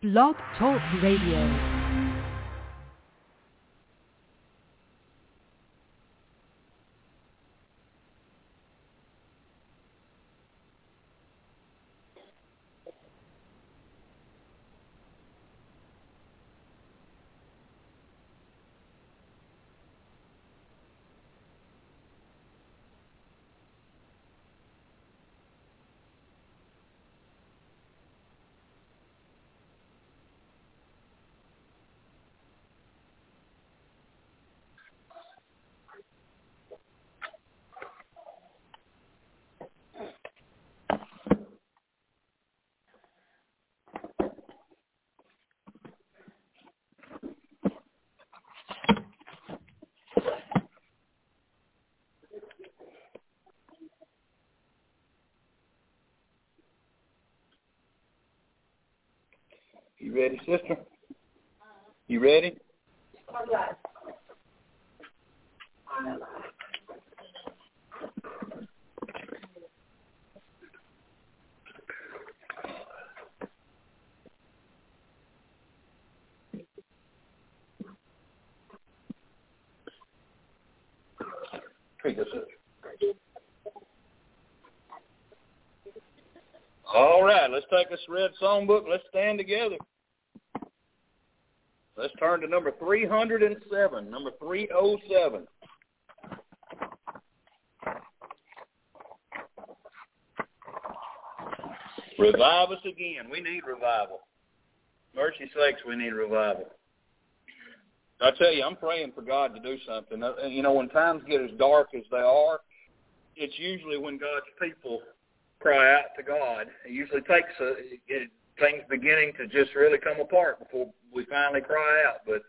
Blog Talk Radio. You ready, sister? You ready? All right, let's take this red songbook. Let's stand together. Let's turn to number 307, number 307. Revive us again. We need revival. Mercy sakes, we need revival. I tell you, I'm praying for God to do something. Uh, You know, when times get as dark as they are, it's usually when God's people cry out to God. It usually takes a, it, things beginning to just really come apart before we finally cry out. But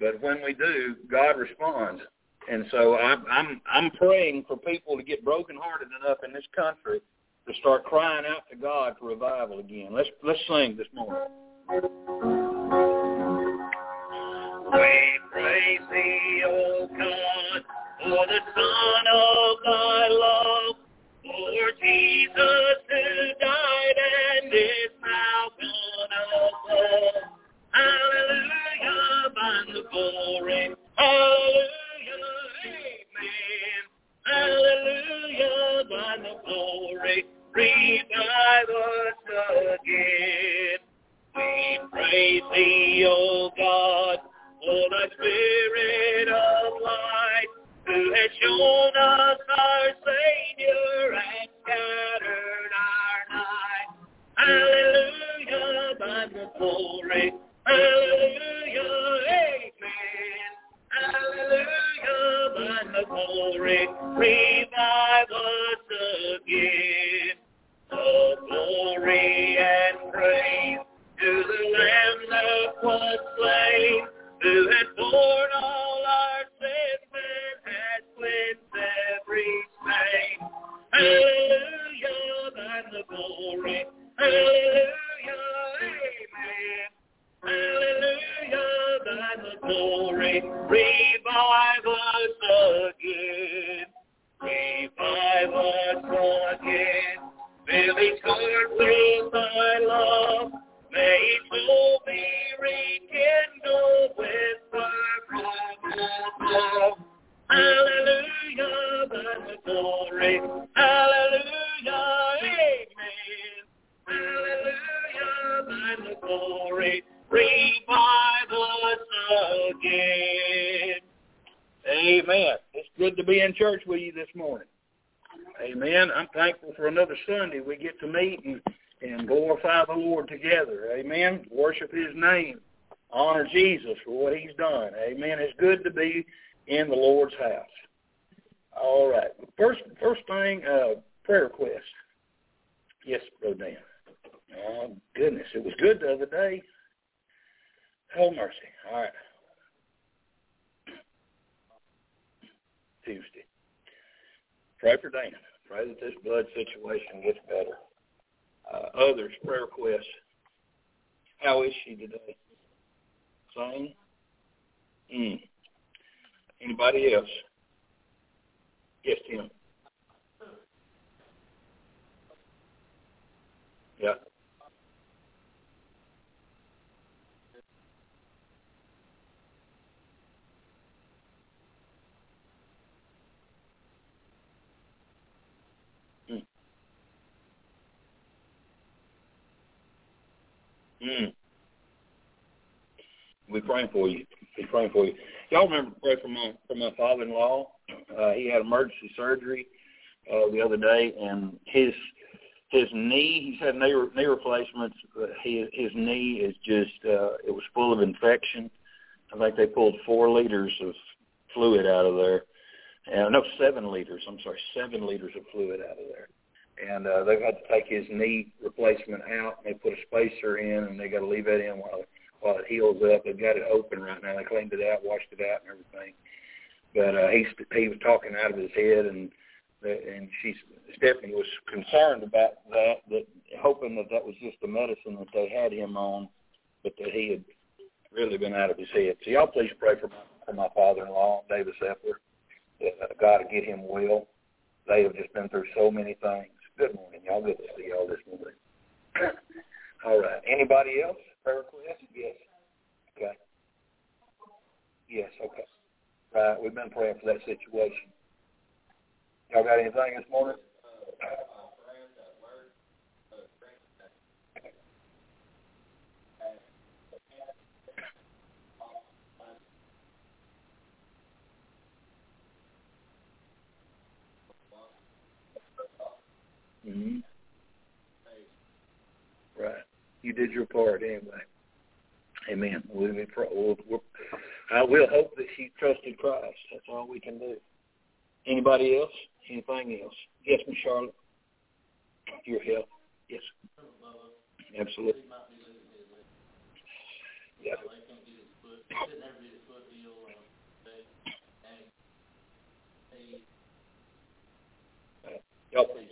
but when we do, God responds. And so I'm I'm I'm praying for people to get brokenhearted enough in this country to start crying out to God for revival again. Let's let's sing this morning. We praise thee, O God, for the Son of thy love, for Jesus Hallelujah, amen. Hallelujah, by the glory. Revive us again. We praise thee, O God, spirit of light, who has shown us our Savior and scattered our night. Hallelujah, by the glory. Hallelujah, By the glory. Revive us again. Oh, glory and praise to the Lamb that was slain, who had borne all our sins and had cleansed every stain. Hallelujah, by the glory. Hallelujah, amen. Hallelujah, the glory. Revive us again. Revive us again. Fill each heart with thy love. May each soul be rekindled with fire from above. Hallelujah, the glory. Hallelujah, amen. Hallelujah, the glory. Revive Amen. It's good to be in church with you this morning. Amen. I'm thankful for another Sunday we get to meet and, and glorify the Lord together. Amen. Worship his name. Honor Jesus for what he's done. Amen. It's good to be in the Lord's house. All right. First first thing, uh, prayer request. Yes, Brother Dan. Oh, goodness. It was good the other day. Oh, mercy. All right. Tuesday. Pray for Dana. Pray that this blood situation gets better. Uh, others, prayer requests. How is she today? Same? Mm. Anybody else? Yes, Tim. Yeah. Mm. We praying for you. We praying for you. Y'all remember to pray for my for my father-in-law. Uh, he had emergency surgery uh, the other day, and his his knee. He's had knee knee replacements. His his knee is just uh, it was full of infection. I think they pulled four liters of fluid out of there. And no, seven liters. I'm sorry, seven liters of fluid out of there. And uh, they've had to take his knee replacement out. And they put a spacer in, and they got to leave that in while while it heals up. They've got it open right now. They cleaned it out, washed it out, and everything. But uh, he's he was talking out of his head, and and she's Stephanie was concerned about that, that hoping that that was just the medicine that they had him on, but that he had really been out of his head. So y'all please pray for my for my father-in-law, Davis Epler, uh, God to get him well. They have just been through so many things. Good morning, y'all. Good to see y'all this morning. All right. Anybody else? Prayer request? Yes. Okay. Yes. Okay. Right. We've been praying for that situation. Y'all got anything this morning? Mm-hmm. Right. You did your part anyway. Amen. We'll, we'll, I will hope that she trusted Christ. That's all we can do. Anybody else? Anything else? Yes, Miss Charlotte. Your help. Yes. Absolutely. Yeah. Y'all please.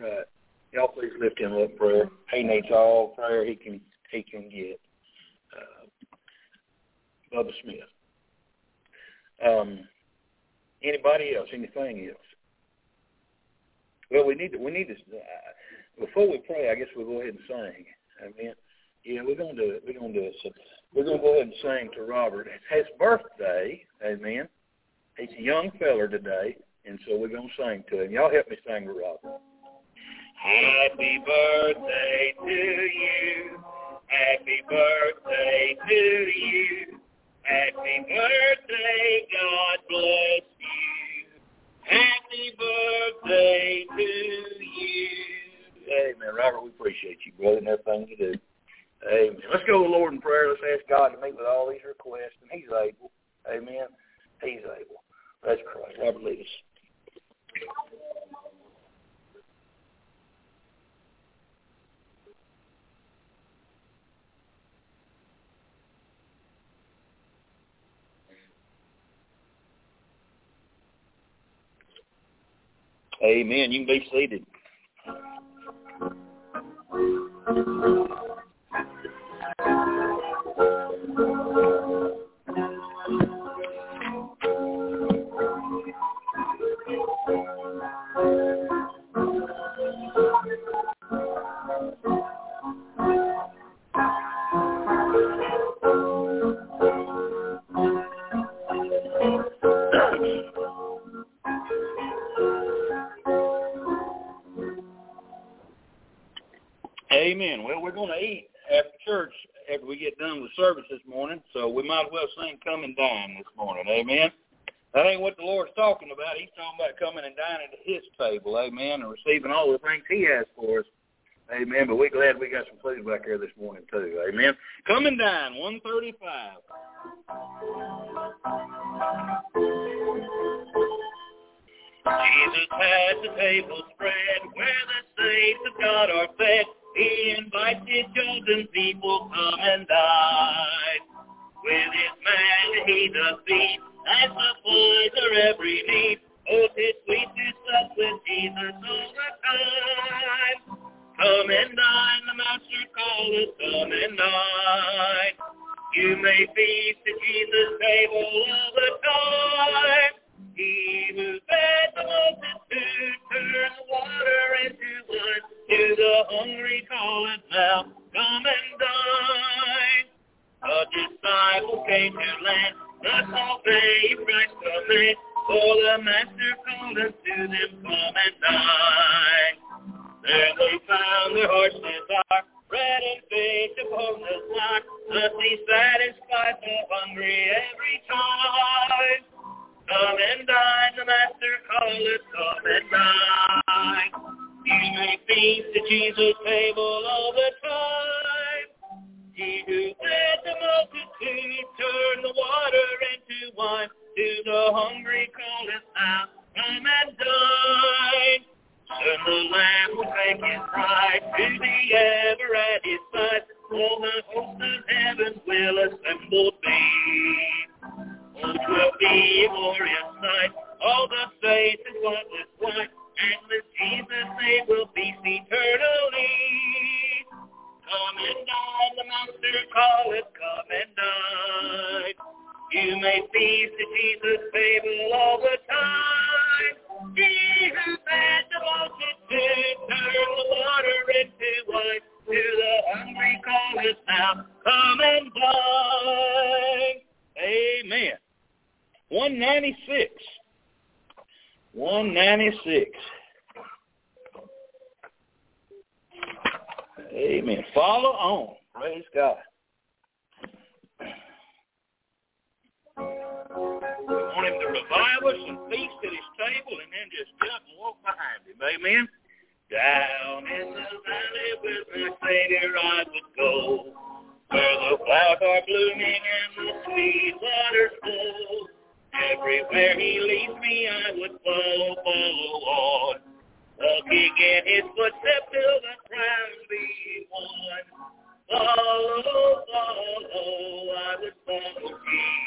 Right. Y'all please lift him up prayer. He needs all prayer he can he can get. Uh, Bubba Smith. Um, anybody else? Anything else? Well, we need to. We need to. Uh, before we pray, I guess we'll go ahead and sing. Amen. Yeah, we're gonna do it. We're gonna do it. So we're gonna go ahead and sing to Robert. It's his birthday. Amen. He's a young feller today, and so we're gonna sing to him. Y'all help me sing to Robert. Happy birthday to you. Happy birthday to you. Happy birthday, God bless you. Happy birthday to you. Amen. Robert, we appreciate you, brother, and everything you do. Amen. Let's go to the Lord in prayer. Let's ask God to meet with all these requests, and He's able. Amen. He's able. Let's pray. Robert, lead us. Amen. You can be seated. Amen. Well, we're going to eat after church after we get done with service this morning, so we might as well sing "Come and Dine" this morning. Amen. That ain't what the Lord's talking about. He's talking about coming and dining at His table. Amen. And receiving all the things He has for us. Amen. But we're glad we got some food back here this morning too. Amen. Come and dine. One thirty-five. Jesus has the table spread where the saints of God are fed. He invites his chosen people come and dine. With his man he does feed and supplies our every need. Oh, tis sweet to sup with Jesus all the time. Come and dine, the master calleth, come and dine. You may feast at Jesus' table all the time. He who fed the multitude turned water into wine. To the hungry calleth now, come and dine. A disciple came to land, thus obey Christ's command. For the master called us to them, come and dine. There they found their heart's desire, bread and faith upon the fire. Thus he satisfied the hungry every time. Come and dine, the master calleth, come and dine. You may feast at Jesus' table all the time. He who fed the multitude turned the water into wine. To the hungry calleth out, come and dine. Soon the Lamb will take his bride to the ever at his side. All the hosts of heaven will assembled be. Oh, will be a glorious night. All the faith is spotless white. And with Jesus they will feast eternally. Come and dine, the master calleth, come and dine. You may feast at Jesus' table all the time. He who fed the multitude turned the water into wine. To the hungry calleth now, come and dine. Amen. 196. 196. Amen. Follow on. Praise God. We want him to revive us and feast at his table and then just jump and walk behind him. Amen. Down in the valley with my Savior I would go, where the flowers are blooming and the sweet waters flow. Everywhere he leads me I would follow, follow on, walking in his footsteps till the crown be won. Follow, follow, I would follow Jesus.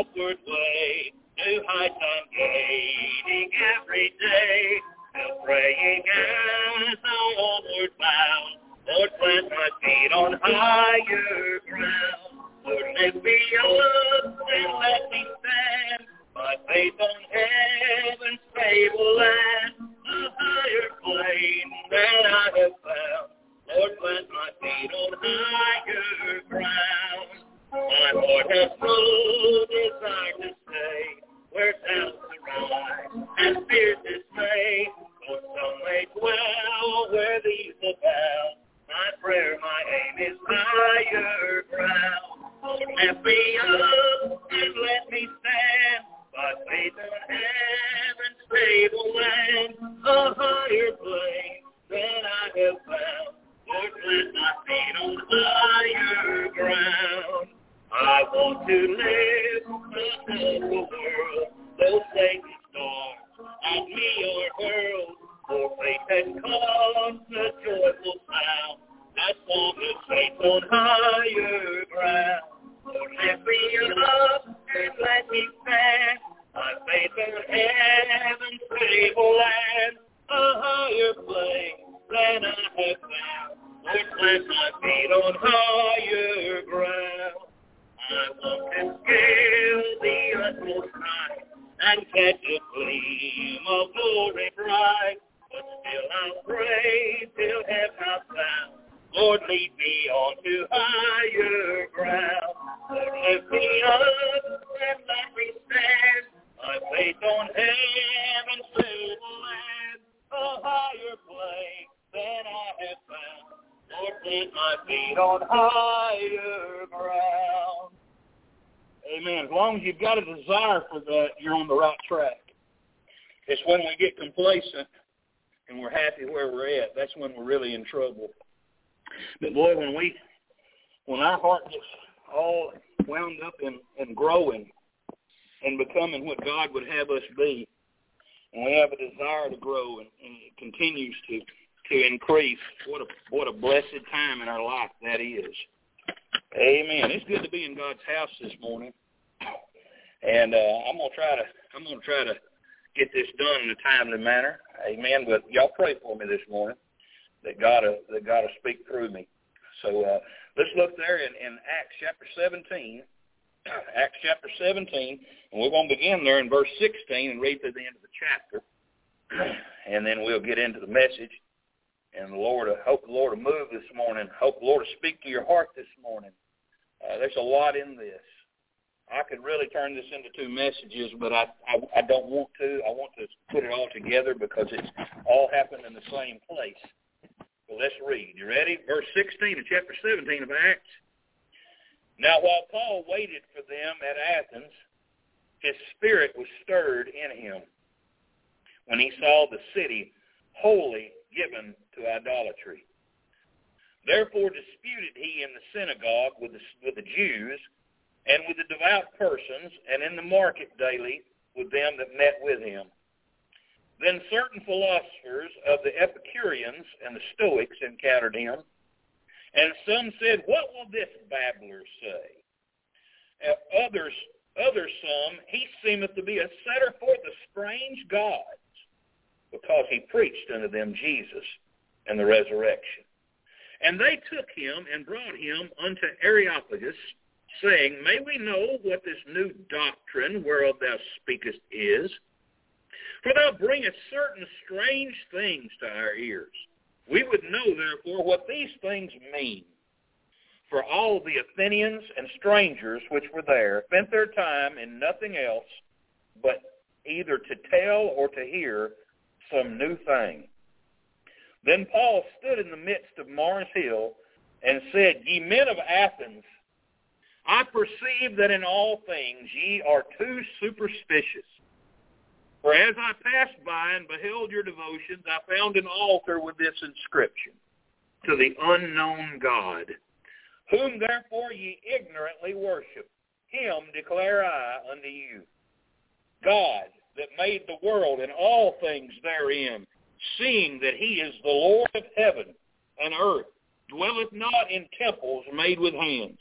Upward way. New heights I'm gaining every day. Still praying as I'm onward bound. Lord, plant my feet on higher ground. Lord, lift me up and let me stand. My faith on heaven's stable land. A higher plane that I have found. Lord, plant my feet on higher ground. My heart has no desire to stay where doubts arise and fears dismay. For some may dwell where these abound. My prayer, my aim is higher ground. Lord, me up and let me stand by faith on heaven's stable land, a higher plane than I have found. Lord, plant my feet on higher ground. I want to live above the world, though Satan's storms at me are hurled. For faith and cause a joyful sound. As long as faith on higher ground. Lift me up and let me stand. My faith in heaven's stable land, a higher place than I have found. My feet on higher ground. I to scale the utmost and catch a gleam of glory bright. But still I'll pray till heaven found. Lord, lead me on to higher ground. Lord, lift me up and let me stand. On heaven's a higher place than I have found. Plant my feet on higher ground. Amen. As long as you've got a desire for that, you're on the right track. It's when we get complacent and we're happy where we're at, that's when we're really in trouble. But boy, when we, when our heart gets all wound up in, in growing and becoming what God would have us be, and we have a desire to grow and, and it continues to to increase, what a what a blessed time in our life that is. Amen. It's good to be in God's house this morning, and uh, I'm gonna try to I'm gonna try to get this done in a timely manner. Amen. But y'all pray for me this morning that God uh, that God will speak through me. So uh, let's look there in, in Acts chapter 17. Acts chapter 17, and we're going to begin there in verse 16 and read to the end of the chapter, and then we'll get into the message. And the Lord, I hope the Lord will move this morning. Hope the Lord will speak to your heart this morning. Uh, there's a lot in this. I could really turn this into two messages, but I, I I don't want to. I want to put it all together because it's all happened in the same place. So let's read. You ready? Verse 16 of chapter 17 of Acts. Now while Paul waited for them at Athens, his spirit was stirred in him when he saw the city wholly given to idolatry. Therefore disputed he in the synagogue with the, with the Jews and with the devout persons and in the market daily with them that met with him. Then certain philosophers of the Epicureans and the Stoics encountered him, and some said, What will this babbler say? Others, others some, he seemeth to be a setter forth of strange gods, because he preached unto them Jesus and the resurrection. And they took him and brought him unto Areopagus, saying, May we know what this new doctrine whereof thou speakest is? For thou bringest certain strange things to our ears. We would know, therefore, what these things mean. For all the Athenians and strangers which were there spent their time in nothing else but either to tell or to hear some new thing. Then Paul stood in the midst of Mars Hill and said, Ye men of Athens, I perceive that in all things ye are too superstitious. For as I passed by and beheld your devotions, I found an altar with this inscription, To the unknown God, whom therefore ye ignorantly worship. Him declare I unto you. God, that made the world and all things therein, seeing that he is the Lord of heaven and earth, dwelleth not in temples made with hands,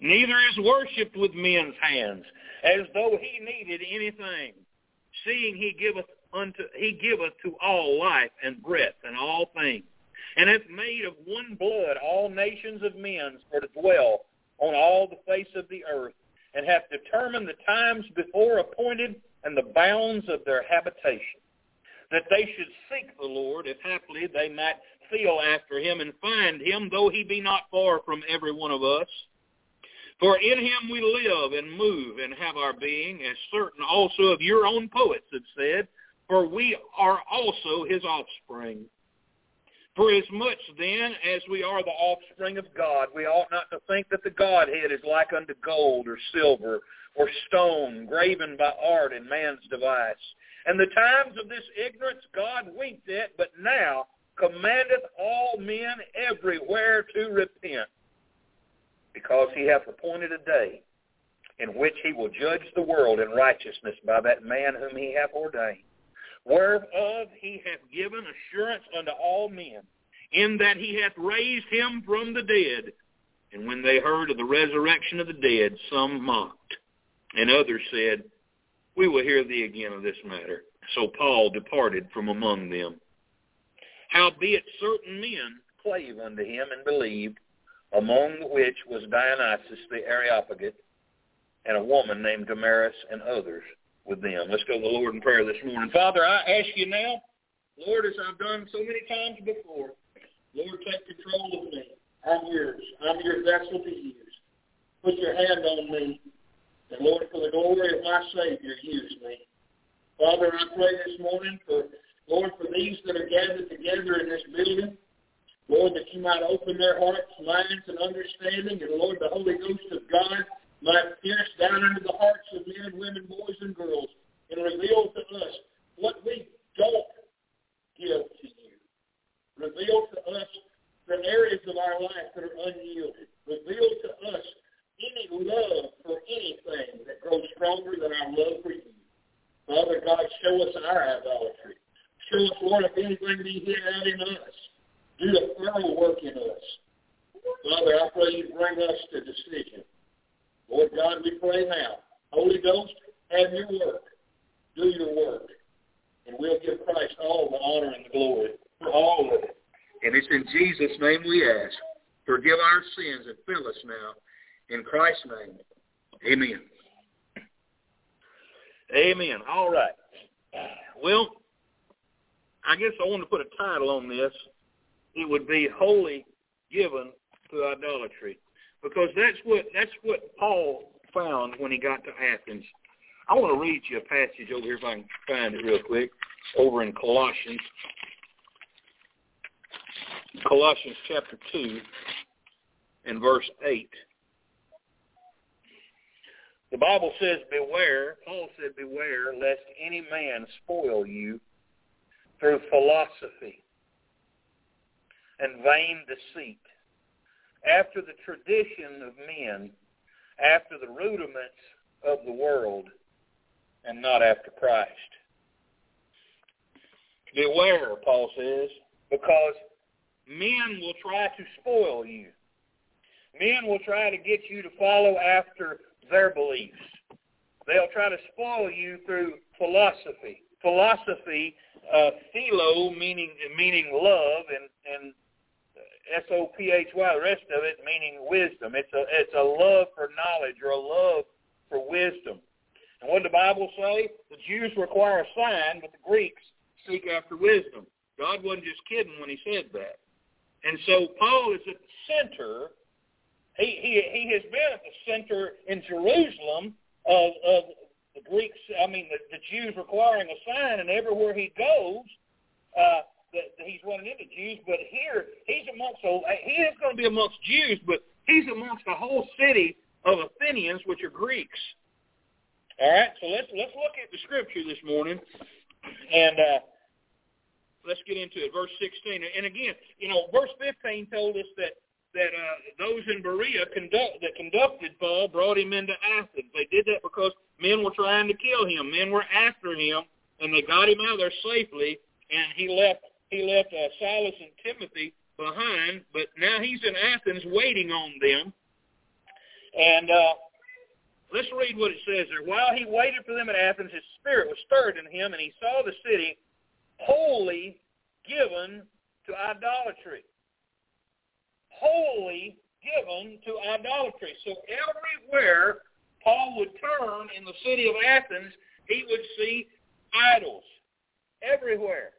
neither is worshipped with men's hands, as though he needed anything, seeing he giveth unto he giveth to all life and breath and all things, and hath made of one blood all nations of men for to dwell on all the face of the earth, and hath determined the times before appointed and the bounds of their habitation that they should seek the Lord, if haply they might feel after him and find him, though he be not far from every one of us. For in him we live and move and have our being, as certain also of your own poets have said, for we are also his offspring. For as much then as we are the offspring of God, we ought not to think that the Godhead is like unto gold or silver or stone graven by art and man's device. And the times of this ignorance God winked at, but now commandeth all men everywhere to repent, because he hath appointed a day in which he will judge the world in righteousness by that man whom he hath ordained. Whereof he hath given assurance unto all men, in that he hath raised him from the dead. And when they heard of the resurrection of the dead, some mocked, and others said, We will hear thee again of this matter. So Paul departed from among them. Howbeit certain men clave unto him and believed, among which was Dionysius the Areopagite, and a woman named Damaris and others with them. Let's go to the Lord in prayer this morning. Father, I ask you now, Lord, as I've done so many times before, Lord, take control of me. I'm yours. I'm your vessel to use. Put your hand on me. And Lord, for the glory of my Savior, use me. Father, I pray this morning for, Lord, for these that are gathered together in this building, Lord, that you might open their hearts, minds, and understanding, and Lord, the Holy Ghost of God might pierce down into the hearts of men, and women, boys, and girls, and reveal to us what we don't give to you. Reveal to us the areas of our life that are unyielded. Reveal to us any love for anything that grows stronger than our love for you. Father God, show us our idolatry. Show us, Lord, if anything be hid out in us. Do a thorough work in us. Father, I pray you bring us to decision. Lord God, we pray now. Wholly Ghost, have your work. Do your work. And we'll give Christ all the honor and the glory for all of it. And it's in Jesus' name we ask. Forgive our sins and fill us now. In Christ's name, amen. Amen. All right. Well, I guess I want to put a title on this. It would be Holy given to idolatry because that's what that's what Paul found when he got to Athens. I want to read you a passage over here if I can find it real quick, over in Colossians, Colossians chapter two, and verse eight. The Bible says, "Beware." Paul said, "Beware lest any man spoil you through philosophy and vain deceit." After the tradition of men, after the rudiments of the world, and not after Christ. Beware, Paul says, because men will try to spoil you. Men will try to get you to follow after their beliefs. They'll try to spoil you through philosophy. Philosophy, uh, philo, meaning meaning love, and and S-O-P-H-Y, the rest of it meaning wisdom. It's a, it's a love for knowledge or a love for wisdom. And what did the Bible say? The Jews require a sign, but the Greeks seek after wisdom. God wasn't just kidding when he said that. And so Paul is at the center. He, he, he has been at the center in Jerusalem of, of the Greeks, I mean, the, the Jews requiring a sign, and everywhere he goes, uh, that, he's running into Jews, but here he's amongst he is going to be amongst Jews, but he's amongst the whole city of Athenians, which are Greeks. All right, so let's let's look at the scripture this morning, and uh, let's get into it. Verse 16, and again, you know, verse 15 told us that that uh, those in Berea conduct, that conducted Paul brought him into Athens. They did that because men were trying to kill him. Men were after him, and they got him out there safely, and he left he left uh, Silas and Timothy behind, but now he's in Athens waiting on them. And uh, let's read what it says there. While he waited for them at Athens, his spirit was stirred in him, and he saw the city wholly given to idolatry. Wholly given to idolatry. So everywhere Paul would turn in the city of Athens, he would see idols. Everywhere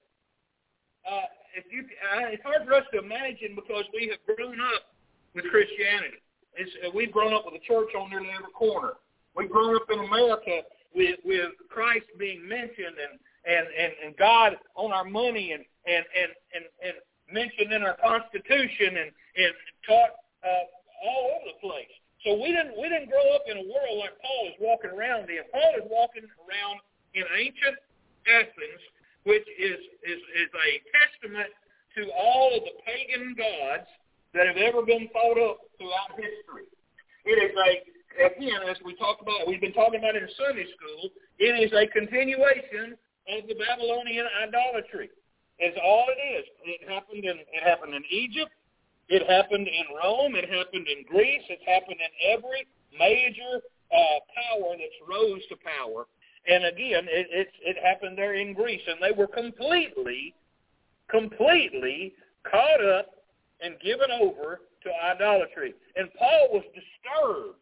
uh, if you, uh, it's hard for us to imagine because we have grown up with Christianity. It's, uh, we've grown up with a church on nearly every corner. We've grown up in America with with Christ being mentioned and and and, and God on our money and and and and, and mentioned in our Constitution and and taught uh, all over the place. So we didn't we didn't grow up in a world like Paul is walking around in. Paul is walking around in ancient Athens which is, is, is a testament to all of the pagan gods that have ever been thought up throughout history. It is a, again, as we talked about, we've been talking about in Sunday school, it is a continuation of the Babylonian idolatry. Is all it is. It happened in it happened in Egypt. It happened in Rome. It happened in Greece. It's happened in every major uh, power that's rose to power. And again, it, it it happened there in Greece, and they were completely, completely caught up and given over to idolatry. And Paul was disturbed.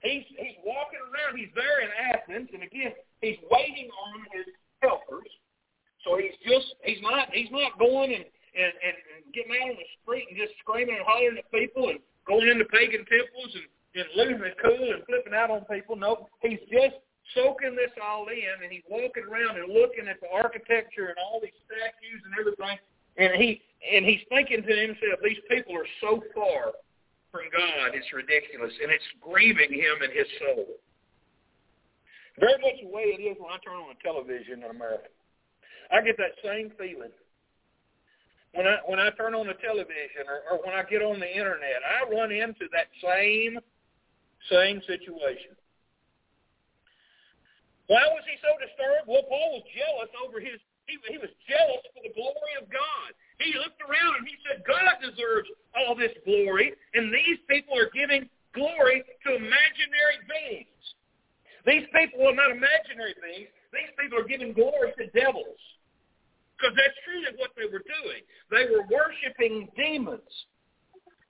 He's he's walking around. He's there in Athens, and again, he's waiting on his helpers. So he's just he's not he's not going and and, and, getting out on the street and just screaming and hollering at people and going into pagan temples and, and losing his cool and flipping out on people. No, he's just soaking this all in and he's walking around and looking at the architecture and all these statues and everything. And he and he's thinking to himself, these people are so far from God, it's ridiculous, and it's grieving him in his soul. Very much the way it is when I turn on the television in America. I get that same feeling when I when I turn on the television or, or when I get on the internet, I run into that same same situation. Why was he so disturbed? Well, Paul was jealous over his he, he was jealous for the glory of God. He looked around and he said, God deserves all this glory, and these people are giving glory to imaginary beings. These people are not imaginary beings. These people are giving glory to devils. Because that's truly what they were doing. They were worshiping demons,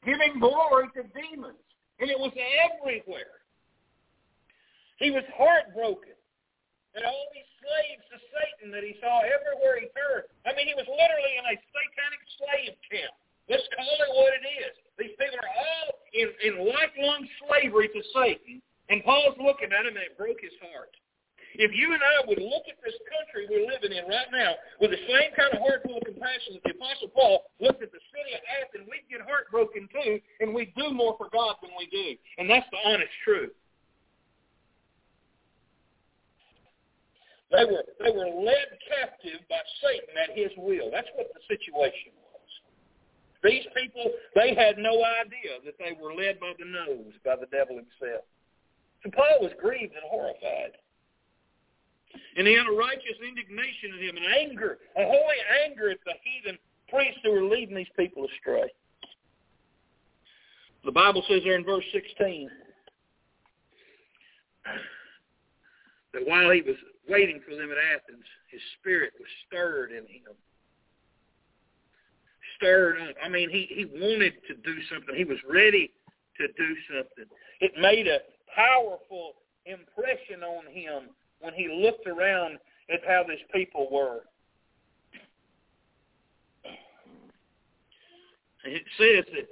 giving glory to demons. And it was everywhere. He was heartbroken at all these slaves to Satan that he saw everywhere he turned. I mean, he was literally in a satanic slave camp. Let's call it what it is. These people are all in, in lifelong slavery to Satan. And Paul's looking at him and it broke his heart. If you and I would look at this country we're living in right now with the same kind of heart full of compassion that the Apostle Paul looked at the city of Athens, we'd get heartbroken too, and we'd do more for God than we do. And that's the honest truth. They were they were led captive by Satan at his will. That's what the situation was. These people, they had no idea that they were led by the nose by the devil himself. So Paul was grieved and horrified. And he had a righteous indignation in him, an anger, a holy anger at the heathen priests who were leading these people astray. The Bible says there in verse 16 that while he was waiting for them at Athens, his spirit was stirred in him. Stirred up. I mean, he, he wanted to do something. He was ready to do something. It made a powerful impression on him when he looked around at how these people were. It says that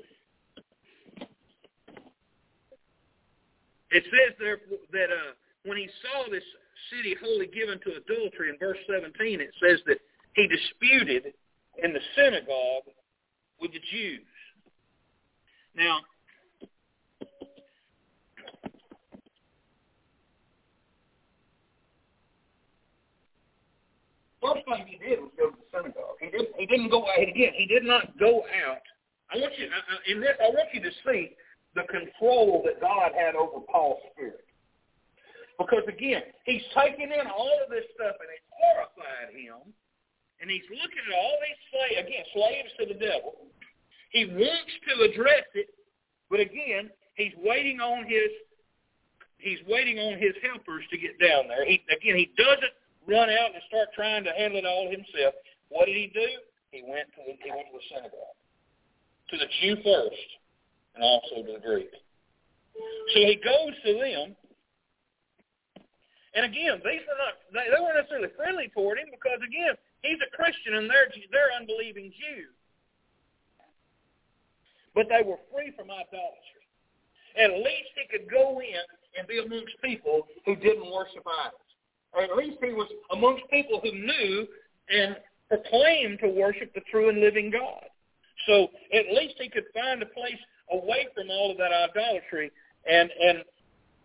it says there that uh, when he saw this city wholly given to adultery in verse 17, it says that he disputed in the synagogue with the Jews. Now, First thing he did was go to the synagogue. He didn't. He didn't go. Out. Again, he did not go out. I want you in this. I want you to see the control that God had over Paul's spirit. Because again, he's taking in all of this stuff and it's horrified him. And he's looking at all these slaves, again, slaves to the devil. He wants to address it, but again, he's waiting on his he's waiting on his helpers to get down there. He again, he doesn't run out and start trying to handle it all himself. What did he do? He went to the, he went to the synagogue, to the Jew first, and also to the Greek. So he goes to them, and again, these were not they, they weren't necessarily friendly toward him because again, he's a Christian and they're they're unbelieving Jews. But they were free from idolatry. At least he could go in and be amongst people who didn't worship idols or at least he was amongst people who knew and proclaimed to worship the true and living God. So at least he could find a place away from all of that idolatry, and and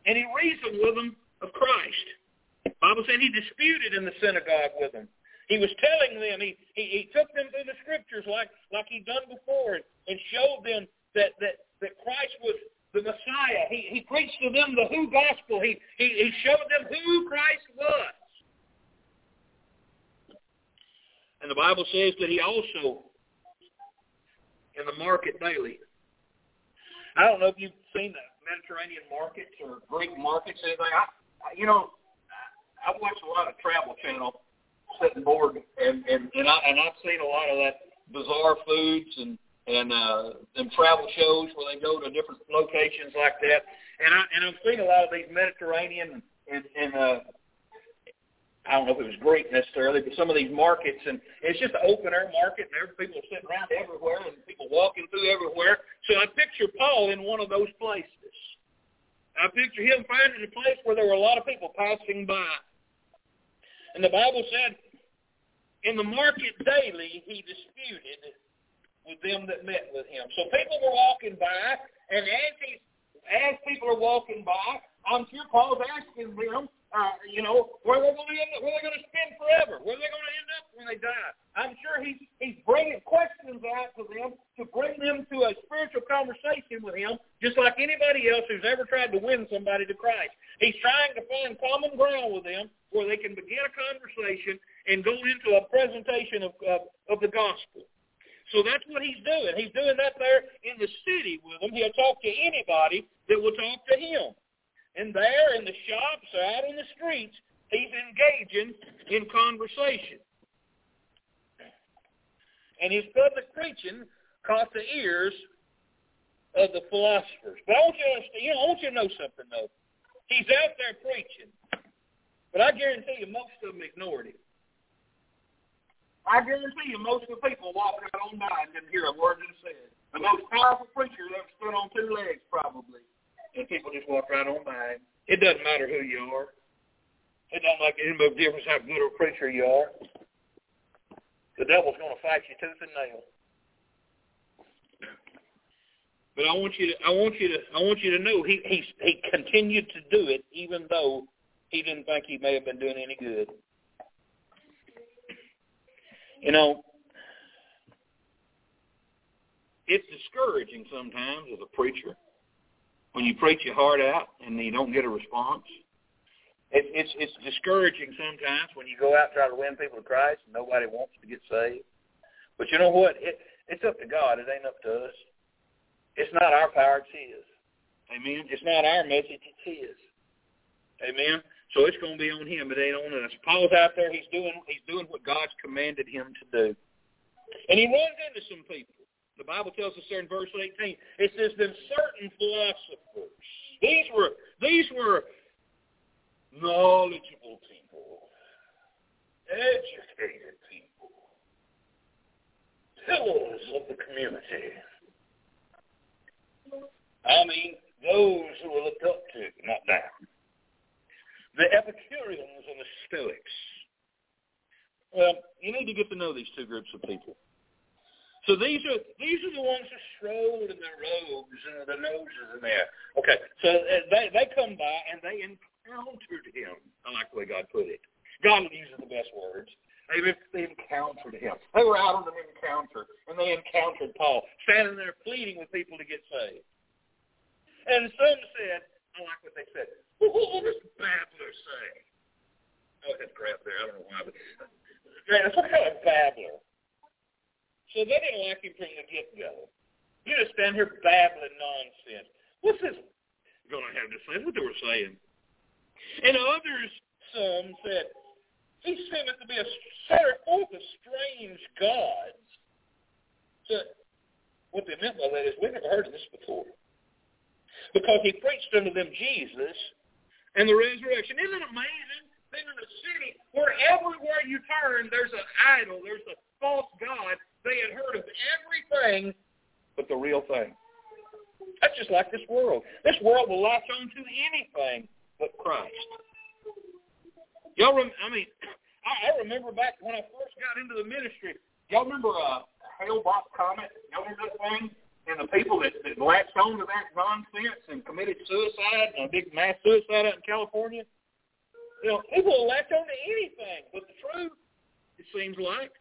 and he reasoned with them of Christ. The Bible said he disputed in the synagogue with them. He was telling them, he, he, he took them through the scriptures like, like he'd done before and, and showed them that, that, that Christ was the Messiah. He, he preached to them the who gospel. He, he, he showed them who Christ was. And the Bible says that he also, in the market daily. I don't know if you've seen the Mediterranean markets or Greek markets, anything. I, you know, I watch a lot of Travel Channel, sitting bored, and and and, I, and I've seen a lot of that bizarre foods and and uh, them travel shows where they go to different locations like that. And I and I've seen a lot of these Mediterranean and and uh, I don't know if it was Greek necessarily, but some of these markets, and it's just an open air market, and there people sitting around everywhere, and people walking through everywhere. So I picture Paul in one of those places. I picture him finding a place where there were a lot of people passing by. And the Bible said, in the market daily he disputed with them that met with him. So people were walking by, and as he, as people are walking by, I'm sure Paul's asking them, uh, you know, where they're going to end up, where they're going to spend forever, where they're going to end up when they die. I'm sure he's he's bringing questions out to them to bring them to a spiritual conversation with him, just like anybody else who's ever tried to win somebody to Christ. He's trying to find common ground with them where they can begin a conversation and go into a presentation of of, of the gospel. So that's what he's doing. He's doing that there in the city with them. He'll talk to anybody that will talk to him. And there in the shops or out in the streets, he's engaging in conversation. And his public preaching caught the ears of the philosophers. But I want you to you know, I want you to know something though. He's out there preaching, but I guarantee you most of them ignored him. I guarantee you most of the people walking out on by didn't hear a word he said. The most powerful preacher that ever stood on two legs, probably and people just walk right on by. It doesn't matter who you are. It doesn't make any difference how good a preacher you are. The devil's going to fight you tooth and nail. But I want you to, I want you to, I want you to know he he he continued to do it even though he didn't think he may have been doing any good. You know, it's discouraging sometimes as a preacher when you preach your heart out and you don't get a response. It, it's it's discouraging sometimes when you go out and try to win people to Christ and nobody wants to get saved. But you know what? It, it's up to God. It ain't up to us. It's not our power. It's His. Amen. It's not our message. It's His. Amen. So it's going to be on Him. It ain't on us. Paul's out there. He's doing he's doing what God's commanded him to do, and he runs into some people. The Bible tells us there in verse 18, it says, then certain philosophers, these were, these were knowledgeable people, educated people, pillars of the community. I mean, those who were looked up to, not down. The Epicureans and the Stoics. Well, you need to get to know these two groups of people. So these are these are the ones who strolled in their robes and their noses in there. Okay, so uh, they they come by and they encountered him. I like the way God put it. God uses the best words. They, they encountered him. They were out on an encounter, and they encountered Paul, standing there pleading with people to get saved. And some said, I like what they said. What will this babbler say? Oh, that's crap there. I don't know why, but man, what kind of babbler? So they didn't like him from the get-go. You just stand here babbling nonsense. What's this going to have to say? What they were saying. And others, some said, he seemeth to be a setter forth of strange gods. So what they meant by that is we've never heard of this before. Because he preached unto them Jesus and the resurrection. Isn't it amazing? Then in a city where everywhere you turn, there's an idol, there's a false god, they had heard of everything but the real thing. That's just like this world. This world will latch on to anything but Christ. Y'all, rem- I mean, I, I remember back when I first got into the ministry. Y'all remember uh, Hale-Bopp Comet? Y'all remember that thing? And the people that, that latched on to that nonsense and committed suicide, a big mass suicide out in California. You know, people will latch on to anything but the truth. It seems like.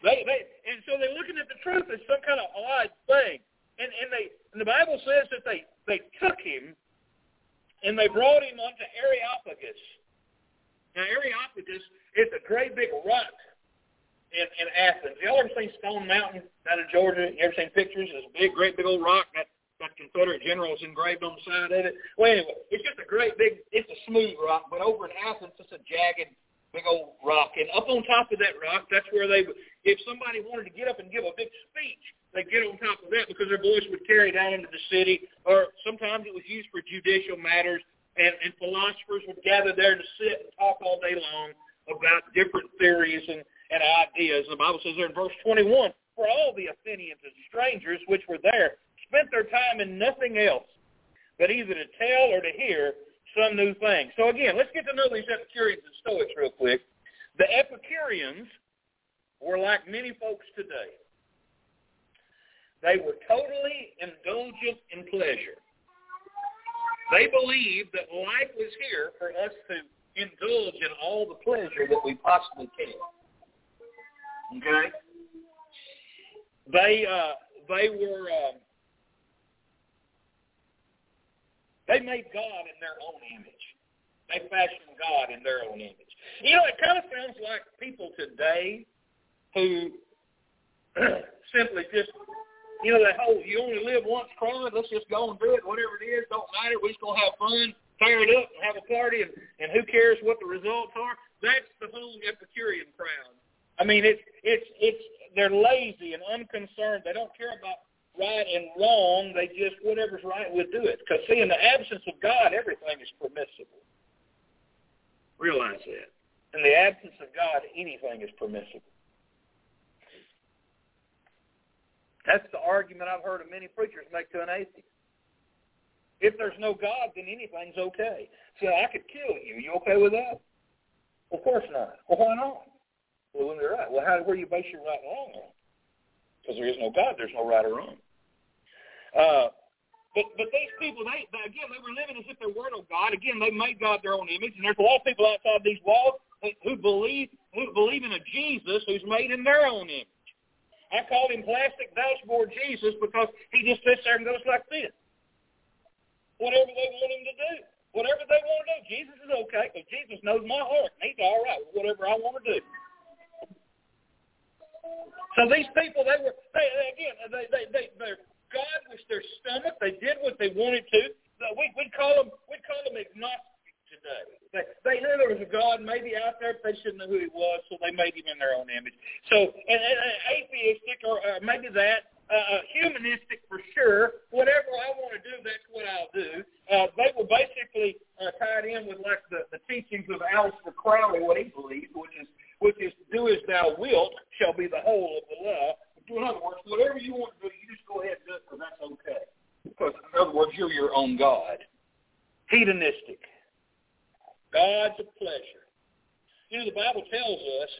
They, they, and so they're looking at the truth as some kind of odd thing. And, and they, and the Bible says that they, they took him and they brought him unto Areopagus. Now, Areopagus is a great big rock in, in Athens. Y'all ever seen Stone Mountain down in Georgia? You ever seen pictures? It's a big, great big old rock that got Confederate generals engraved on the side of it. Well, anyway, it's just a great big, it's a smooth rock, but over in Athens, it's a jagged, big old rock. And up on top of that rock, that's where they, would, if somebody wanted to get up and give a big speech, they'd get on top of that because their voice would carry down into the city, or sometimes it was used for judicial matters, and, and philosophers would gather there to sit and talk all day long about different theories and, and ideas. The Bible says there in verse 21, for all the Athenians and strangers which were there spent their time in nothing else but either to tell or to hear some new thing. So again, let's get to know these Epicureans and Stoics real quick. The Epicureans were like many folks today. They were totally indulgent in pleasure. They believed that life was here for us to indulge in all the pleasure that we possibly can. Okay? They uh, they were uh, they made God in their own image. They fashioned God in their own image. You know, it kind of sounds like people today who simply just, you know, that whole you only live once crowd, let's just go and do it, whatever it is, don't matter, we're just going to have fun, tear it up and have a party, and, and who cares what the results are? That's the whole Epicurean crowd. I mean, it's, it's, it's, they're lazy and unconcerned. They don't care about right and wrong. They just, whatever's right, we'll do it. Because, see, in the absence of God, everything is permissible. Realize that. In the absence of God, anything is permissible. That's the argument I've heard of many preachers make to an atheist. If there's no God, then anything's okay. So I could kill you. You okay with that? Of course not. Well, why not? Well, when they're right. Well, how, where do you base your right and wrong on? because there is no God. There's no right or wrong. Uh, but but these people, they, they again, they were living as if there were no God. Again, they made God their own image, and there's a lot of people outside these walls who believe who believe in a Jesus who's made in their own image. I called him plastic dashboard Jesus because he just sits there and goes like this. Whatever they want him to do. Whatever they want to do. Jesus is okay because Jesus knows my heart. And he's all right with whatever I want to do. So these people, they were, they, again, they, they, they, their God was their stomach. They did what they wanted to. We, we'd call them, we'd call them agnostic today. They, they knew there was a God maybe out there, but they didn't know who he was, so they made him in their own image. So, and, and, and atheistic, or uh, maybe that, uh, humanistic for sure. Whatever I want to do, that's what I'll do. Uh, they were basically uh, tied in with like the, the teachings of Aleister Crowley, what he believed, which is which is do as thou wilt shall be the whole of the law. In other words, whatever you want to do, you just go ahead and do it because that's okay. Because in other words, you're your own God. Hedonistic. Gods of pleasure. You know, the Bible tells us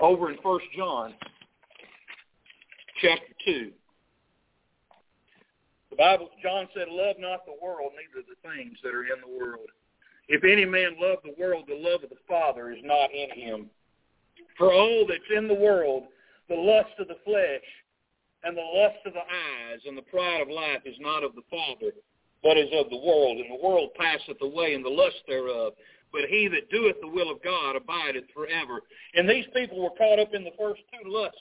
over in First John chapter 2. The Bible, John said, love not the world, neither the things that are in the world. If any man love the world, the love of the Father is not in him. For all that's in the world, the lust of the flesh and the lust of the eyes and the pride of life is not of the Father, but is of the world. And the world passeth away and the lust thereof. But he that doeth the will of God abideth forever. And these people were caught up in the first two lusts.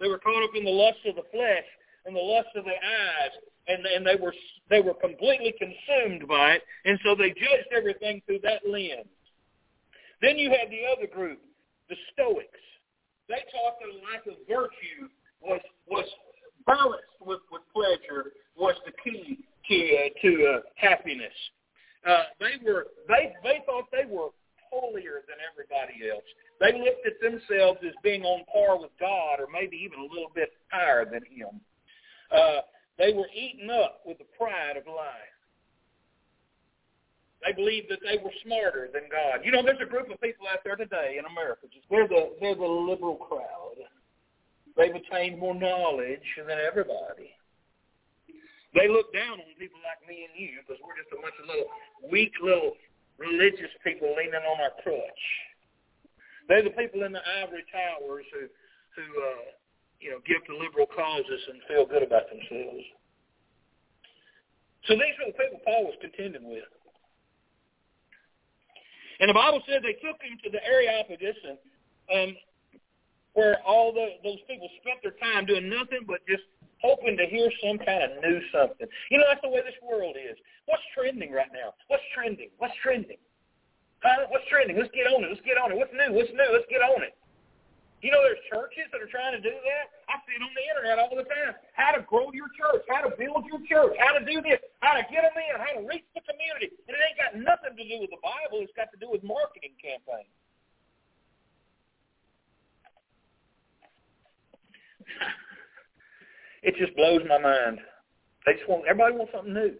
They were caught up in the lust of the flesh and the lust of the eyes and and they were they were completely consumed by it, and so they judged everything through that lens. Then you had the other group, the Stoics. They taught that life of virtue was was balanced with, with pleasure was the key to uh, to uh, happiness. Uh, they were they they thought they were holier than everybody else. They looked at themselves as being on par with God, or maybe even a little bit higher than Him. Uh, they were eaten up with the pride of life. They believed that they were smarter than God. You know, there's a group of people out there today in America. Just they're the they're the liberal crowd. They've attained more knowledge than everybody. They look down on people like me and you because we're just a bunch of little weak little religious people leaning on our crutch. They're the people in the ivory towers who who uh, you know, give to liberal causes and feel good about themselves. So these are the people Paul was contending with. And the Bible said they took him to the Areopagus, and um, where all the, those people spent their time doing nothing but just hoping to hear some kind of new something. You know, that's the way this world is. What's trending right now? What's trending? What's trending? Huh? What's trending? Let's get on it. Let's get on it. What's new? What's new? Let's get on it. You know, there's churches that are trying to do that. I see it on the internet all the time. How to grow your church, how to build your church, how to do this, how to get them in, how to reach the community. And it ain't got nothing to do with the Bible. It's got to do with marketing campaigns. it just blows my mind. They just want everybody wants something new.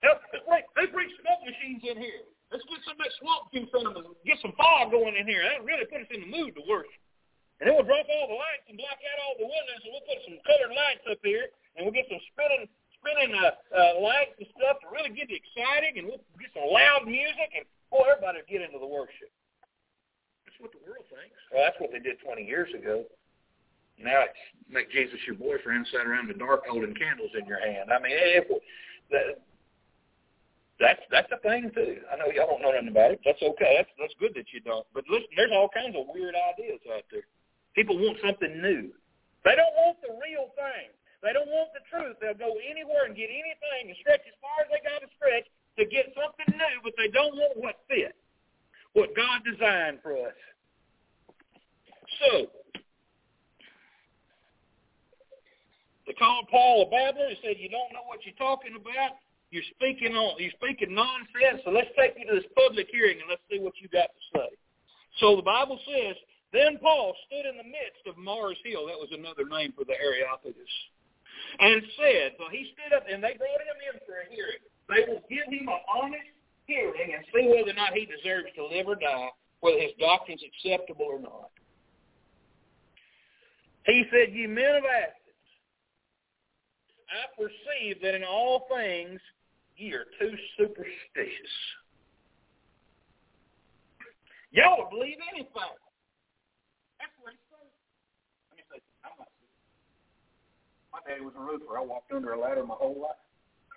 Help, they bring smoke machines in here. Let's get some of that swamp juice on them get some fog going in here. That'll really put us in the mood to worship. And then we'll drop all the lights and block out all the windows, and we'll put some colored lights up here, and we'll get some spinning spinning uh, uh, lights and stuff to really get it exciting, and we'll get some loud music, and boy, everybody will get into the worship. That's what the world thinks. Well, that's what they did 20 years ago. Now it's make Jesus your boyfriend, sit around in the dark holding candles in your hand. I mean, it, that, that's that's a thing too. I know y'all don't know nothing about it. That's okay. That's that's good that you don't. But listen, there's all kinds of weird ideas out there. People want something new. They don't want the real thing. They don't want the truth. They'll go anywhere and get anything and stretch as far as they got to stretch to get something new, but they don't want what fit, what God designed for us. So, they called Paul a babbler. They said, you don't know what you're talking about. You're speaking on you're speaking nonsense. So let's take you to this public hearing and let's see what you got to say. So the Bible says, then Paul stood in the midst of Mars Hill. That was another name for the Areopagus. And said, so he stood up and they brought him in for a hearing. They will give him an honest hearing and see whether or not he deserves to live or die, whether his doctrine's acceptable or not. He said, you men of Athens, I perceive that in all things Ye are too superstitious. Y'all will believe anything. That's what he said. Let me say, I'm not My daddy was a roofer. I walked under a ladder my whole life.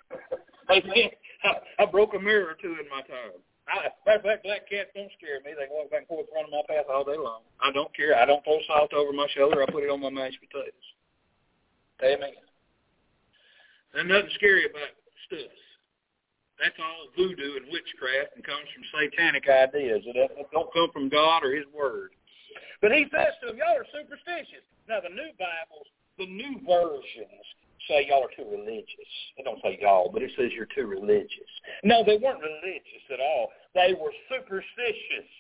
I, I broke a mirror or two in my time. I, matter of fact, black cats don't scare me. They walk back and forth in front of my path all day long. I don't care. I don't throw salt over my shoulder. I put it on my mashed potatoes. Amen. There's nothing scary about stuff. That's all voodoo and witchcraft and comes from satanic ideas. It don't come from God or his word. But he says to them, y'all are superstitious. Now, the new Bibles, the new versions say y'all are too religious. It don't say y'all, but it says you're too religious. No, they weren't religious at all. They were superstitious.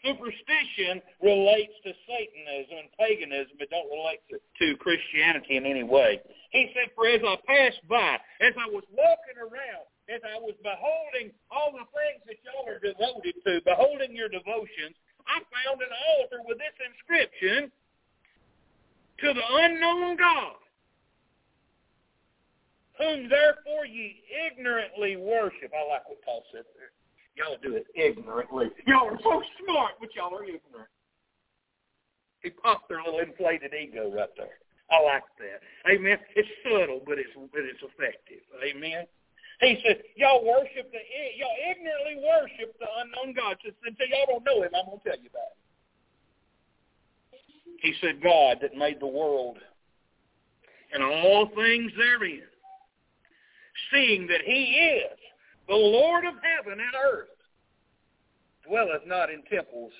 Superstition relates to Satanism and paganism. It don't relate to, to Christianity in any way. He said, for as I passed by, as I was walking around, as I was beholding all the things that y'all are devoted to, beholding your devotions, I found an altar with this inscription, to the unknown God, whom therefore ye ignorantly worship. I like what Paul said there. Y'all do it ignorantly. Y'all are so smart, but y'all are ignorant. He popped their little inflated ego right there. I like that. Amen. It's subtle, but it's but it's effective. Amen. He said, y'all worship the, y'all ignorantly worship the unknown God. So, until y'all don't know him, I'm to tell you about it. He said, God that made the world and all things therein, seeing that he is the Lord of heaven and earth, dwelleth not in temples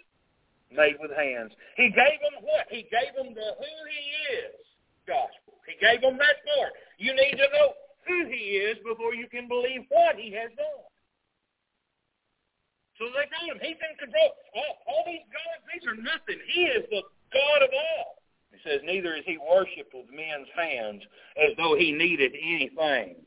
made with hands. He gave them what? He gave them the who he is gospel. He gave them that part. You need to know who he is before you can believe what he has done. So they told him, he's in control. All, all these gods, these are nothing. He is the God of all. He says, neither is he worshipped with men's hands as though he needed anything.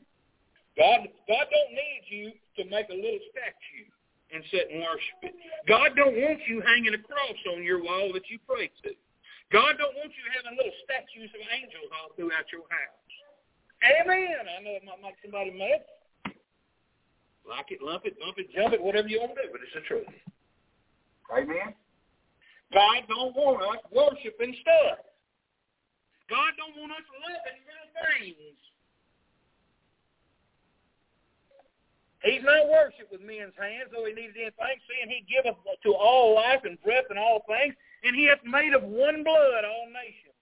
God, God don't need you to make a little statue and sit and worship it. God don't want you hanging a cross on your wall that you pray to. God don't want you having little statues of angels all throughout your house. Amen. I know it might make somebody mad. Like it, lump it, bump it, jump it, whatever you want to do, but it's the truth. Amen. God don't want us worshiping stuff. God don't want us loving little things. He's not worshipped with men's hands, though he needed anything, seeing he giveth to all life and breath and all things, and he hath made of one blood all nations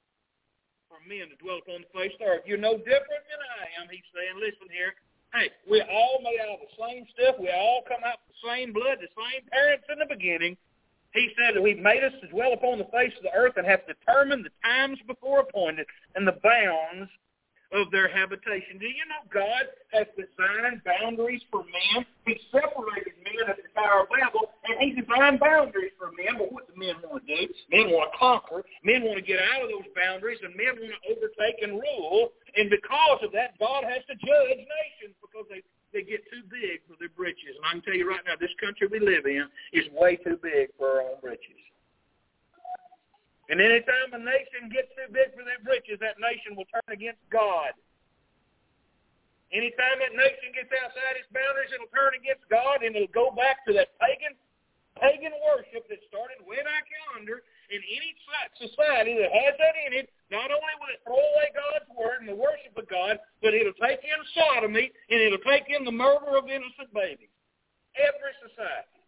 for men to dwell upon the face of the earth. You're no different than I am, he's saying. Listen here. Hey, we're all made out of the same stuff. We all come out of the same blood, the same parents in the beginning. He said that he made us to dwell upon the face of the earth and hath determined the times before appointed and the bounds of their habitation. Do you know God has designed boundaries for men? He separated men at the Tower of Babel, and he designed boundaries for men. But what do men want to do? Men want to conquer. Men want to get out of those boundaries, and men want to overtake and rule. And because of that, God has to judge nations because they they get too big for their britches. And I can tell you right now, this country we live in is way too big for our own britches. And anytime a nation gets too big for their britches, that nation will turn against God. Anytime that nation gets outside its boundaries, it'll turn against God and it'll go back to that pagan pagan worship that started way back yonder. In any society that has that in it, not only will it throw away God's word and the worship of God, but it'll take in sodomy and it'll take in the murder of innocent babies. Every society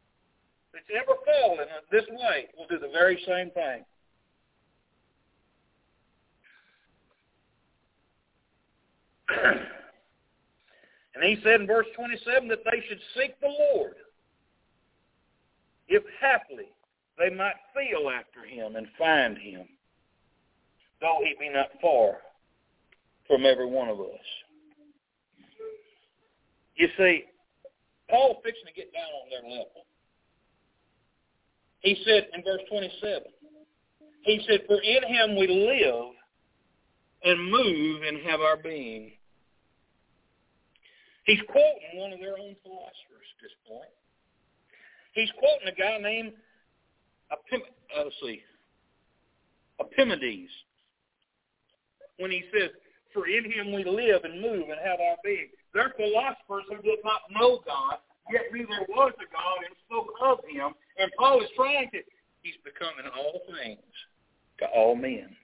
that's ever fallen this way will do the very same thing. and he said in verse 27 that they should seek the Lord, if haply they might feel after him and find him, though he be not far from every one of us. You see, Paul's fixing to get down on their level. He said in verse 27, he said, For in him we live and move and have our being. He's quoting one of their own philosophers at this point. He's quoting a guy named Epim, uh, let's see, Epimenides when he says, for in him we live and move and have our being. They're philosophers who did not know God, yet knew there was a God and spoke of him. And Paul is trying to, he's becoming all things to all men.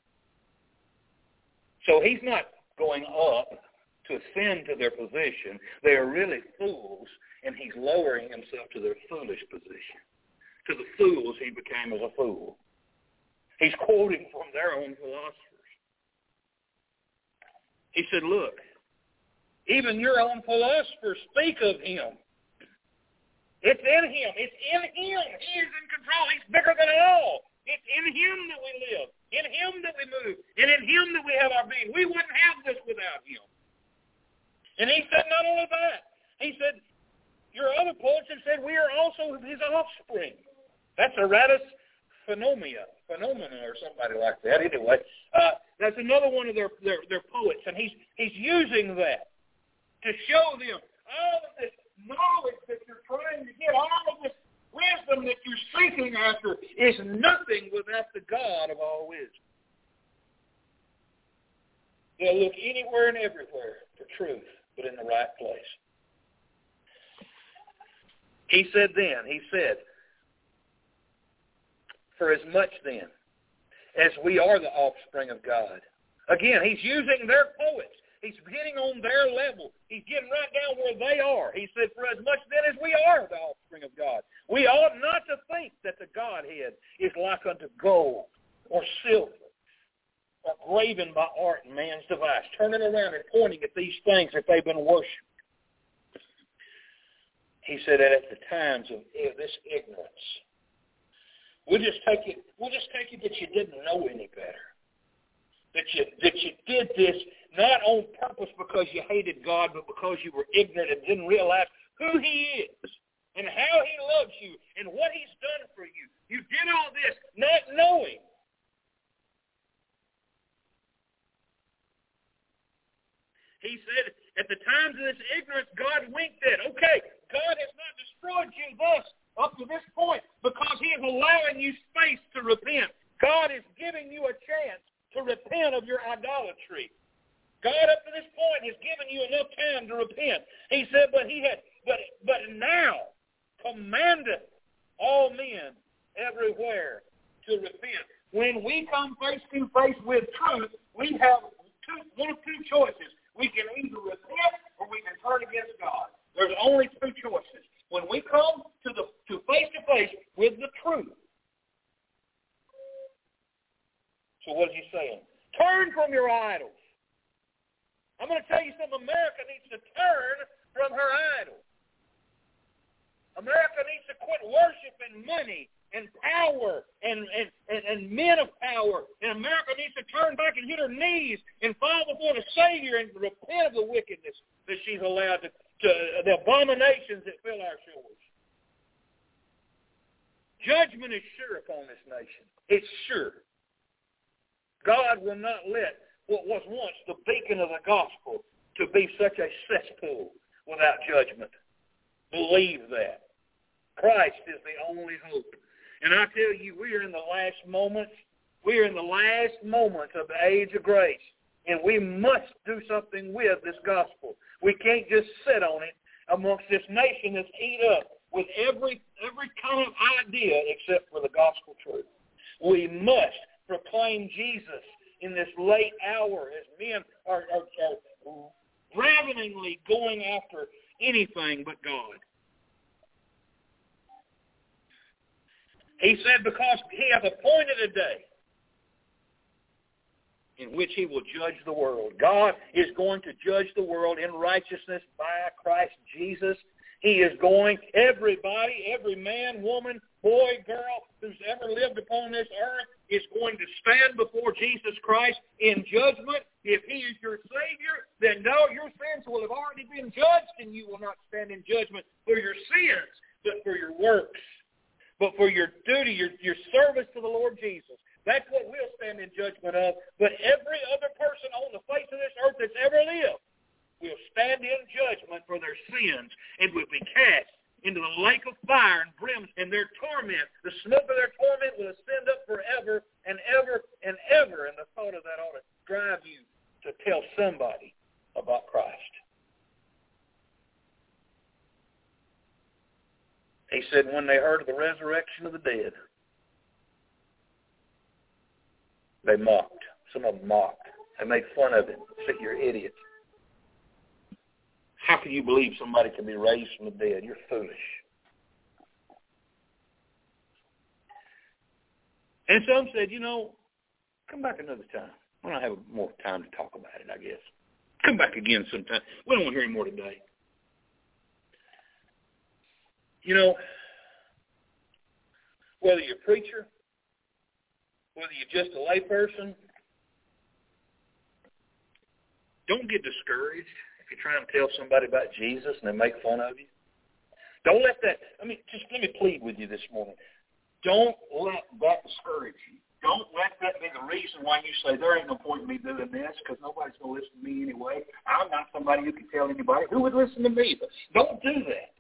So he's not going up to ascend to their position. They are really fools, and he's lowering himself to their foolish position. To the fools he became as a fool. He's quoting from their own philosophers. He said, look, even your own philosophers speak of him. It's in him. It's in him. He is in control. He's bigger than all. It's in him that we live, in him that we move, and in him that we have our being. We wouldn't have this without him. And he said not only that, he said, your other poets have said we are also his offspring. That's Aratus phenomena, phenomena or somebody like that. Anyway, uh, that's another one of their, their, their poets, and he's, he's using that to show them all of this knowledge that you're trying to get, all of this wisdom that you're seeking after is nothing without the God of all wisdom. They'll look anywhere and everywhere for truth but in the right place. He said then, he said, for as much then as we are the offspring of God. Again, he's using their poets. He's getting on their level. He's getting right down where they are. He said, for as much then as we are the offspring of God, we ought not to think that the Godhead is like unto gold or silver or graven by art and man's device, turning around and pointing at these things that they've been worshipped. He said that at the times of this ignorance, we'll just take it. We'll just take it that you didn't know any better. That you that you did this not on purpose because you hated God, but because you were ignorant and didn't realize who He is and how He loves you and what He's done for you. You did all this not knowing He said, at the times of this ignorance, God winked at. Okay, God has not destroyed you thus up to this point because he is allowing you space to repent. God is giving you a chance to repent of your idolatry. God up to this point has given you enough time to repent. He said, but he had, but, but now commandeth all men everywhere to repent. When we come face to face with truth, we have two, one of two choices. We can either repent or we can turn against God. There's only two choices. When we come to the to face to face with the truth. So what is he saying? Turn from your idols. I'm going to tell you something. America needs to turn from her idols. America needs to quit worshiping money and power and, and, and, and men of power. And America needs to turn back and hit her knees and fall before the Savior and repent of the wickedness that she's allowed to, to the abominations that fill our shores. Judgment is sure upon this nation. It's sure. God will not let what was once the beacon of the gospel to be such a cesspool without judgment. Believe that. Christ is the only hope. And I tell you, we are in the last moments. We are in the last moments of the age of grace. And we must do something with this gospel. We can't just sit on it amongst this nation that's eat up with every every kind of idea except for the gospel truth. We must proclaim Jesus in this late hour as men are, are, are raveningly going after anything but God. He said, because he hath appointed a day in which he will judge the world. God is going to judge the world in righteousness by Christ Jesus. He is going, everybody, every man, woman, boy, girl who's ever lived upon this earth is going to stand before Jesus Christ in judgment. If he is your Savior, then no, your sins will have already been judged and you will not stand in judgment for your sins, but for your works but for your duty, your, your service to the Lord Jesus. That's what we'll stand in judgment of. But every other person on the face of this earth that's ever lived will stand in judgment for their sins and will be cast into the lake of fire and brimstone and their torment. The smoke of their torment will ascend up forever and ever and ever. And the thought of that ought to drive you to tell somebody about Christ. He said, when they heard of the resurrection of the dead, they mocked. Some of them mocked. They made fun of him. Said, you're idiots. How can you believe somebody can be raised from the dead? You're foolish. And some said, you know, come back another time. We don't have more time to talk about it, I guess. Come back again sometime. We don't want to hear any more today. You know, whether you're a preacher, whether you're just a layperson, don't get discouraged if you're trying to tell somebody about Jesus and they make fun of you. Don't let that, I mean, just let me plead with you this morning. Don't let that discourage you. Don't let that be the reason why you say, there ain't no point in me doing this because nobody's going to listen to me anyway. I'm not somebody who can tell anybody. Who would listen to me? But don't do that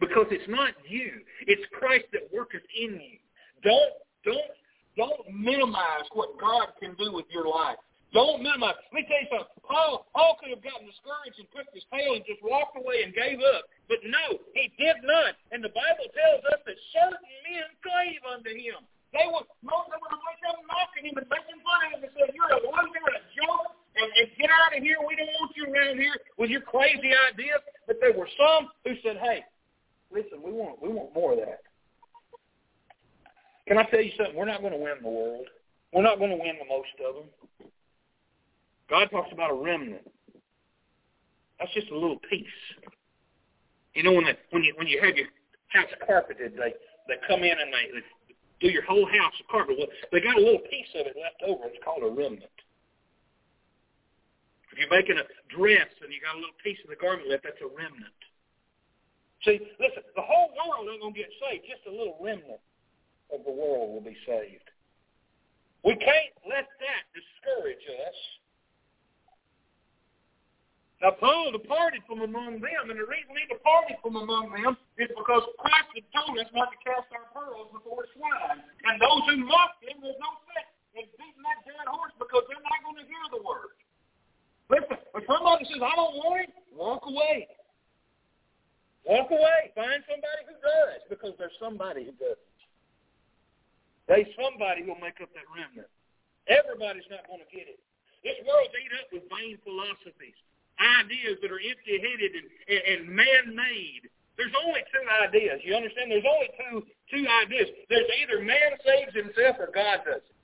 because it's not you. It's Christ that worketh in you. Don't don't don't minimize what God can do with your life. Don't minimize. Let me tell you something. Paul, Paul could have gotten discouraged and put his tail and just walked away and gave up. But no, he did not. And the Bible tells us that certain men clave unto him. They were most of them were like mocking him and making fun of him and saying, You're a loser a joke and, and get out of here. We don't want you around here with your crazy ideas. But there were some who said, Hey, Listen, we want we want more of that. Can I tell you something? We're not going to win the world. We're not going to win the most of them. God talks about a remnant. That's just a little piece. You know when they, when you when you have your house carpeted, they they come in and they, they do your whole house carpet. Well, they got a little piece of it left over. It's called a remnant. If you're making a dress and you got a little piece of the garment left, that's a remnant. See, listen, the whole world ain't going to get saved. Just a little remnant of the world will be saved. We can't let that discourage us. Now, Paul departed from among them, and the reason he departed from among them is because Christ had told us not to cast our pearls before swine. And those who mocked him, there's no sense in beating that dead horse because they're not going to hear the word. Listen, if somebody says, I don't want it, walk away. Walk away. Find somebody who does, because there's somebody who does. There's somebody who'll make up that remnant. Everybody's not going to get it. This world's eat up with vain philosophies. ideas that are empty-headed and, and, and man-made. There's only two ideas. You understand? There's only two two ideas. There's either man saves himself or God does it.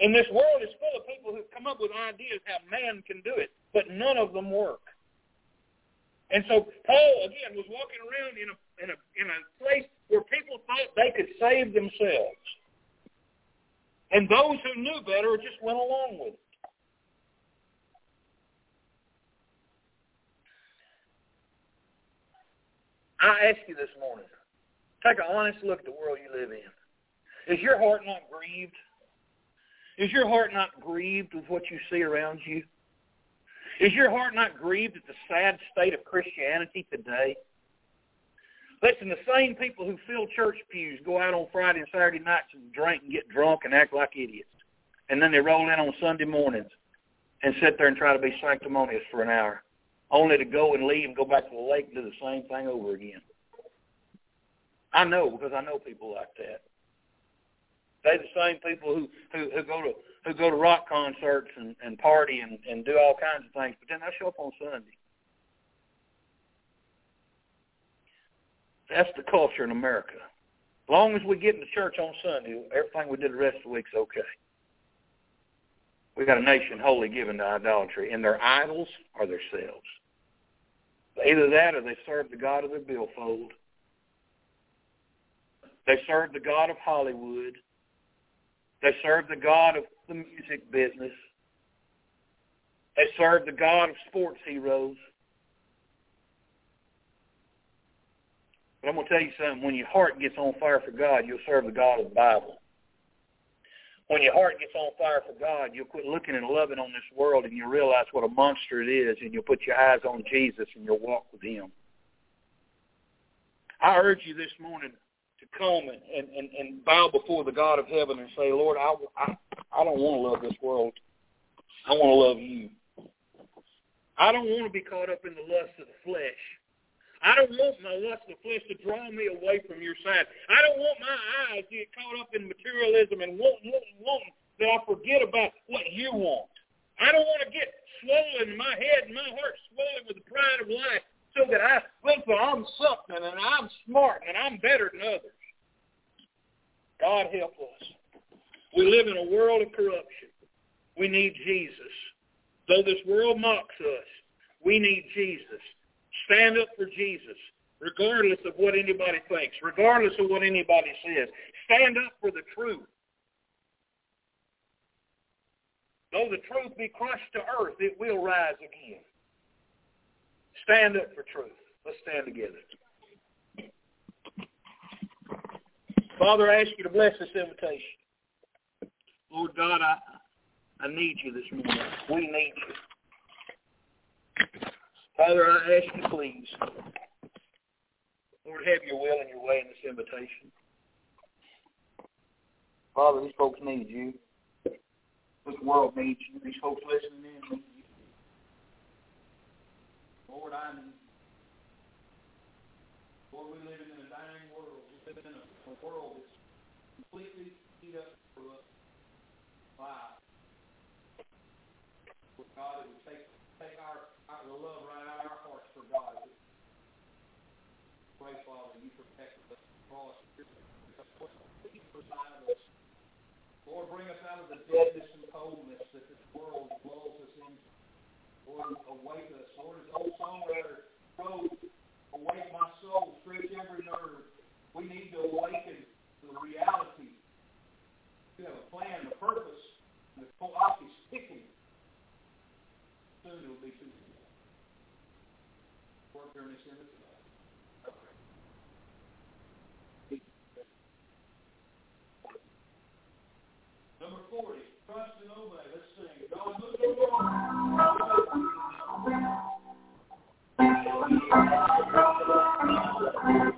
And this world is full of people who come up with ideas how man can do it, but none of them work. And so Paul again was walking around in a in a in a place where people thought they could save themselves. And those who knew better just went along with it. I ask you this morning, take an honest look at the world you live in. Is your heart not grieved? Is your heart not grieved with what you see around you? Is your heart not grieved at the sad state of Christianity today? Listen, the same people who fill church pews go out on Friday and Saturday nights and drink and get drunk and act like idiots. And then they roll in on Sunday mornings and sit there and try to be sanctimonious for an hour only to go and leave and go back to the lake and do the same thing over again. I know because I know people like that. They're the same people who who, who go to who go to rock concerts and, and party and, and do all kinds of things, but then they show up on Sunday. That's the culture in America. As long as we get into church on Sunday, everything we did the rest of the week's okay. We got a nation wholly given to idolatry, and their idols are themselves. Either that or they serve the God of their billfold. They serve the God of Hollywood. They serve the God of the music business. They serve the God of sports heroes. But I'm going to tell you something. When your heart gets on fire for God, you'll serve the God of the Bible when your heart gets on fire for God, you'll quit looking and loving on this world and you'll realize what a monster it is and you'll put your eyes on Jesus and you'll walk with him. I urge you this morning come and, and, and, and bow before the God of heaven and say, Lord, I, I, I don't want to love this world. I want to love you. I don't want to be caught up in the lust of the flesh. I don't want my lust of flesh to draw me away from your side. I don't want my eyes to get caught up in materialism and wanting, wanting, wanting that I forget about what you want. I don't want to get swollen, my head and my heart swollen with the pride of life so that I think that I'm something and I'm smart and I'm better than others. God help us. We live in a world of corruption. We need Jesus. Though this world mocks us, we need Jesus. Stand up for Jesus, regardless of what anybody thinks, regardless of what anybody says. Stand up for the truth. Though the truth be crushed to earth, it will rise again. Stand up for truth. Let's stand together. Father, I ask you to bless this invitation. Lord God, I, I need you this morning. We need you. Father, I ask you, please, Lord, have your will and your way in this invitation. Father, these folks need you. This world needs you. These folks listening in need you. Lord, I need Lord, we live in a dying world. We live in a, a world that's completely beat up for us. Wow. God, it would take, take our, our the love right out of our hearts for God. pray, Father, you protect us from us. Lord, bring us out of the deadness and coldness that this world lulls us into. Lord, awake us. Lord, as the old songwriter wrote, awake my soul, stretch every nerve. We need to awaken the reality. You have a plan, a purpose, and the clock is ticking. Soon it will be too late. Work during this image. Number 40, trust and obey. Let's sing. God moves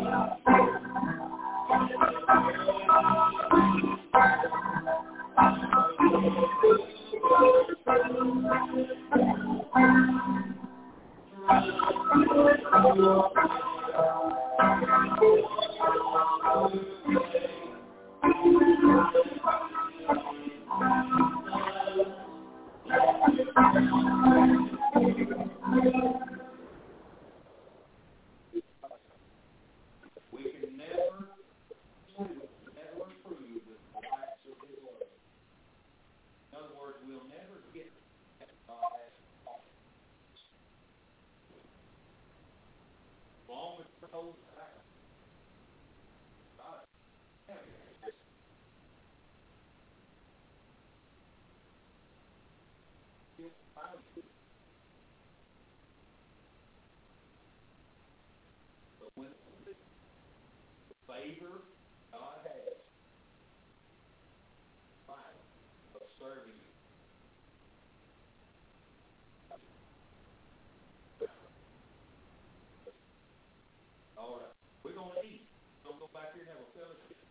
All right, we're gonna eat. Don't go back here and have a fellowship.